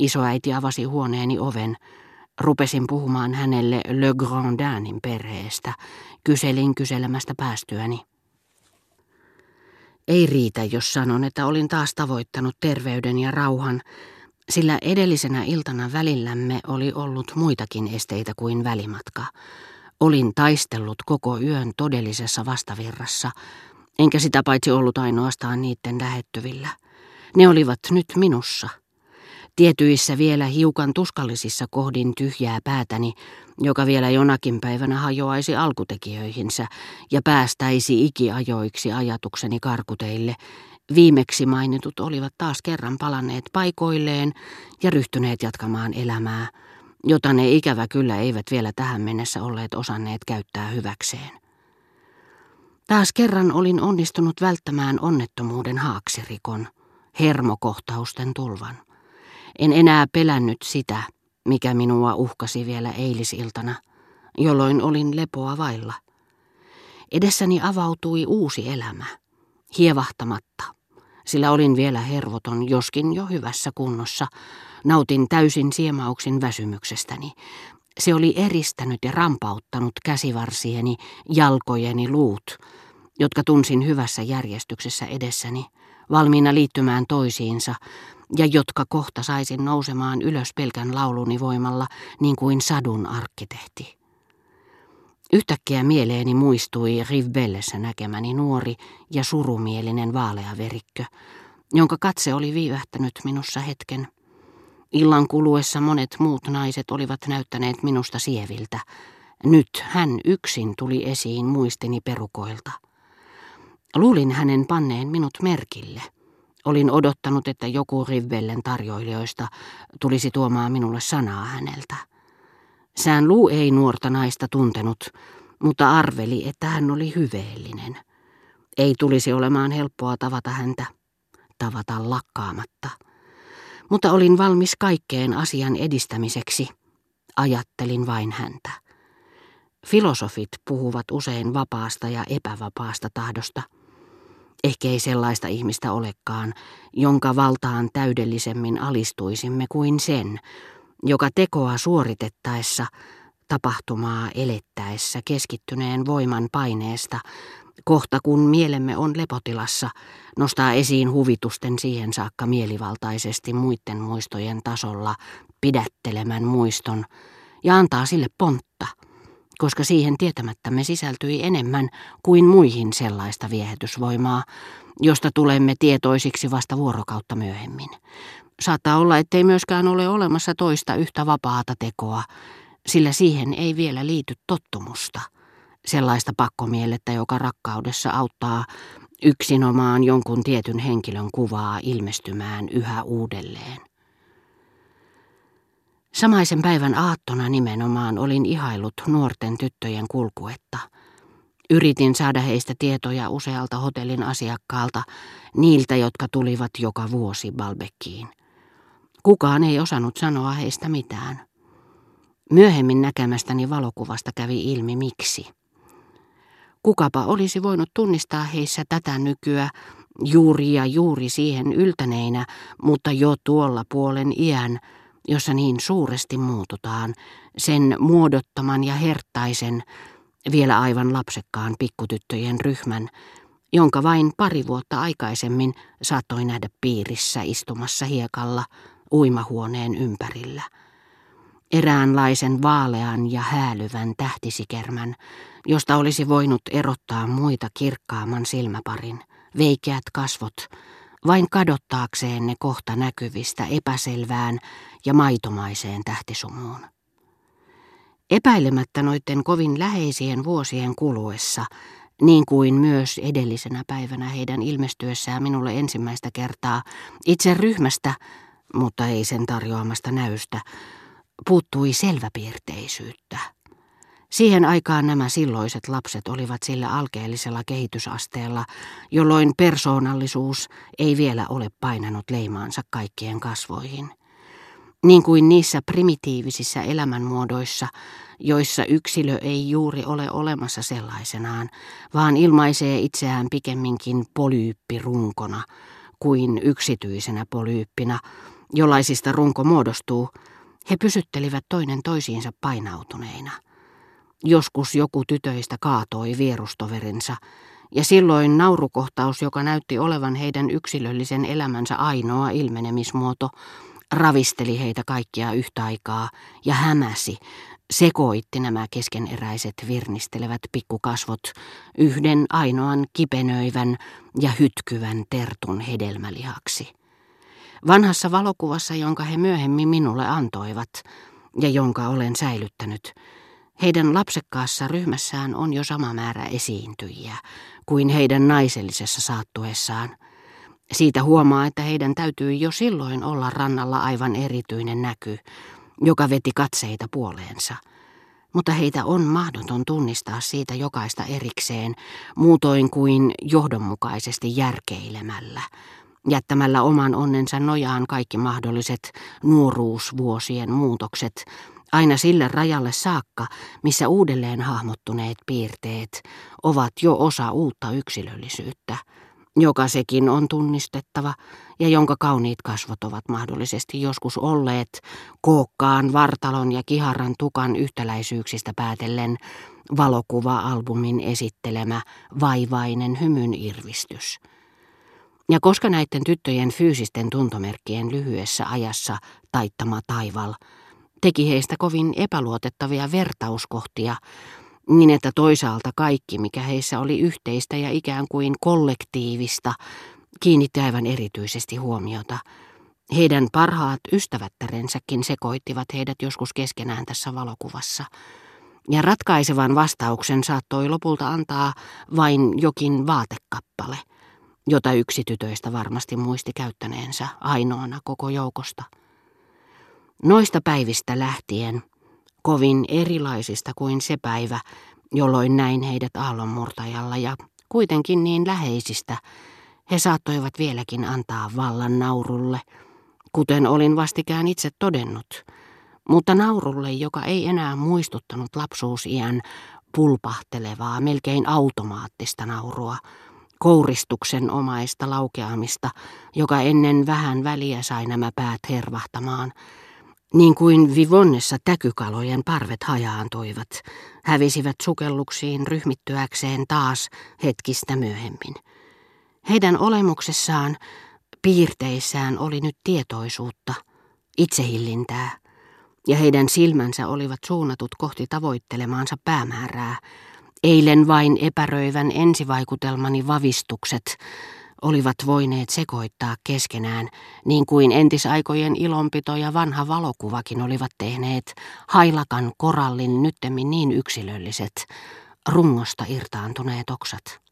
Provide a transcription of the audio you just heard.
Isoäiti avasi huoneeni oven. Rupesin puhumaan hänelle Le Grandinin perheestä. Kyselin kyselemästä päästyäni. Ei riitä, jos sanon, että olin taas tavoittanut terveyden ja rauhan, sillä edellisenä iltana välillämme oli ollut muitakin esteitä kuin välimatka. Olin taistellut koko yön todellisessa vastavirrassa, enkä sitä paitsi ollut ainoastaan niiden lähettyvillä. Ne olivat nyt minussa. Tietyissä vielä hiukan tuskallisissa kohdin tyhjää päätäni, joka vielä jonakin päivänä hajoaisi alkutekijöihinsä ja päästäisi ikiajoiksi ajatukseni karkuteille, Viimeksi mainitut olivat taas kerran palanneet paikoilleen ja ryhtyneet jatkamaan elämää, jota ne ikävä kyllä eivät vielä tähän mennessä olleet osanneet käyttää hyväkseen. Taas kerran olin onnistunut välttämään onnettomuuden haaksirikon, hermokohtausten tulvan. En enää pelännyt sitä, mikä minua uhkasi vielä eilisiltana, jolloin olin lepoa vailla. Edessäni avautui uusi elämä – hievahtamatta, sillä olin vielä hervoton, joskin jo hyvässä kunnossa. Nautin täysin siemauksin väsymyksestäni. Se oli eristänyt ja rampauttanut käsivarsieni, jalkojeni luut, jotka tunsin hyvässä järjestyksessä edessäni, valmiina liittymään toisiinsa, ja jotka kohta saisin nousemaan ylös pelkän lauluni voimalla, niin kuin sadun arkkitehti. Yhtäkkiä mieleeni muistui Rivbellessä näkemäni nuori ja surumielinen vaaleaverikkö, jonka katse oli viivähtänyt minussa hetken. Illan kuluessa monet muut naiset olivat näyttäneet minusta sieviltä. Nyt hän yksin tuli esiin muistini perukoilta. Luulin hänen panneen minut merkille. Olin odottanut, että joku Rivbellen tarjoilijoista tulisi tuomaan minulle sanaa häneltä. Sään Luu ei nuorta naista tuntenut, mutta arveli, että hän oli hyveellinen. Ei tulisi olemaan helppoa tavata häntä, tavata lakkaamatta. Mutta olin valmis kaikkeen asian edistämiseksi. Ajattelin vain häntä. Filosofit puhuvat usein vapaasta ja epävapaasta tahdosta. Ehkä ei sellaista ihmistä olekaan, jonka valtaan täydellisemmin alistuisimme kuin sen, joka tekoa suoritettaessa, tapahtumaa elettäessä keskittyneen voiman paineesta, kohta kun mielemme on lepotilassa, nostaa esiin huvitusten siihen saakka mielivaltaisesti muiden muistojen tasolla pidättelemän muiston ja antaa sille pontta, koska siihen tietämättämme sisältyi enemmän kuin muihin sellaista viehätysvoimaa, josta tulemme tietoisiksi vasta vuorokautta myöhemmin. Saattaa olla, ettei myöskään ole olemassa toista yhtä vapaata tekoa, sillä siihen ei vielä liity tottumusta. Sellaista pakkomielettä, joka rakkaudessa auttaa yksinomaan jonkun tietyn henkilön kuvaa ilmestymään yhä uudelleen. Samaisen päivän aattona nimenomaan olin ihailut nuorten tyttöjen kulkuetta. Yritin saada heistä tietoja usealta hotellin asiakkaalta, niiltä, jotka tulivat joka vuosi Balbekkiin. Kukaan ei osannut sanoa heistä mitään. Myöhemmin näkemästäni valokuvasta kävi ilmi miksi. Kukapa olisi voinut tunnistaa heissä tätä nykyä juuri ja juuri siihen yltäneinä, mutta jo tuolla puolen iän, jossa niin suuresti muututaan, sen muodottaman ja herttaisen, vielä aivan lapsekkaan pikkutyttöjen ryhmän, jonka vain pari vuotta aikaisemmin saattoi nähdä piirissä istumassa hiekalla uimahuoneen ympärillä. Eräänlaisen vaalean ja häälyvän tähtisikermän, josta olisi voinut erottaa muita kirkkaamman silmäparin, veikeät kasvot, vain kadottaakseen ne kohta näkyvistä epäselvään ja maitomaiseen tähtisumuun. Epäilemättä noiden kovin läheisien vuosien kuluessa, niin kuin myös edellisenä päivänä heidän ilmestyessään minulle ensimmäistä kertaa, itse ryhmästä mutta ei sen tarjoamasta näystä, puuttui selväpiirteisyyttä. Siihen aikaan nämä silloiset lapset olivat sillä alkeellisella kehitysasteella, jolloin persoonallisuus ei vielä ole painanut leimaansa kaikkien kasvoihin. Niin kuin niissä primitiivisissä elämänmuodoissa, joissa yksilö ei juuri ole olemassa sellaisenaan, vaan ilmaisee itseään pikemminkin polyyppirunkona kuin yksityisenä polyyppina, jollaisista runko muodostuu, he pysyttelivät toinen toisiinsa painautuneina. Joskus joku tytöistä kaatoi vierustoverinsa, ja silloin naurukohtaus, joka näytti olevan heidän yksilöllisen elämänsä ainoa ilmenemismuoto, ravisteli heitä kaikkia yhtä aikaa ja hämäsi, sekoitti nämä keskeneräiset virnistelevät pikkukasvot yhden ainoan kipenöivän ja hytkyvän tertun hedelmälihaksi. Vanhassa valokuvassa, jonka he myöhemmin minulle antoivat ja jonka olen säilyttänyt, heidän lapsekkaassa ryhmässään on jo sama määrä esiintyjiä kuin heidän naisellisessa saattuessaan. Siitä huomaa, että heidän täytyy jo silloin olla rannalla aivan erityinen näky, joka veti katseita puoleensa. Mutta heitä on mahdoton tunnistaa siitä jokaista erikseen, muutoin kuin johdonmukaisesti järkeilemällä, jättämällä oman onnensa nojaan kaikki mahdolliset nuoruusvuosien muutokset, aina sille rajalle saakka, missä uudelleen hahmottuneet piirteet ovat jo osa uutta yksilöllisyyttä joka sekin on tunnistettava ja jonka kauniit kasvot ovat mahdollisesti joskus olleet kookkaan, vartalon ja kiharan tukan yhtäläisyyksistä päätellen valokuva-albumin esittelemä vaivainen hymyn irvistys. Ja koska näiden tyttöjen fyysisten tuntomerkkien lyhyessä ajassa taittama taival teki heistä kovin epäluotettavia vertauskohtia, niin että toisaalta kaikki, mikä heissä oli yhteistä ja ikään kuin kollektiivista, kiinnitti aivan erityisesti huomiota. Heidän parhaat ystävättärensäkin sekoittivat heidät joskus keskenään tässä valokuvassa. Ja ratkaisevan vastauksen saattoi lopulta antaa vain jokin vaatekappale, jota yksi tytöistä varmasti muisti käyttäneensä ainoana koko joukosta. Noista päivistä lähtien – kovin erilaisista kuin se päivä, jolloin näin heidät aallonmurtajalla ja kuitenkin niin läheisistä, he saattoivat vieläkin antaa vallan naurulle, kuten olin vastikään itse todennut, mutta naurulle, joka ei enää muistuttanut lapsuusiän pulpahtelevaa, melkein automaattista naurua, kouristuksen omaista laukeamista, joka ennen vähän väliä sai nämä päät hervahtamaan – niin kuin Vivonnessa täkykalojen parvet hajaantuivat, hävisivät sukelluksiin ryhmittyäkseen taas hetkistä myöhemmin. Heidän olemuksessaan, piirteissään oli nyt tietoisuutta, itsehillintää, ja heidän silmänsä olivat suunnatut kohti tavoittelemaansa päämäärää, eilen vain epäröivän ensivaikutelmani vavistukset, olivat voineet sekoittaa keskenään, niin kuin entisaikojen ilonpito ja vanha valokuvakin olivat tehneet hailakan korallin nyttemmin niin yksilölliset, rungosta irtaantuneet oksat.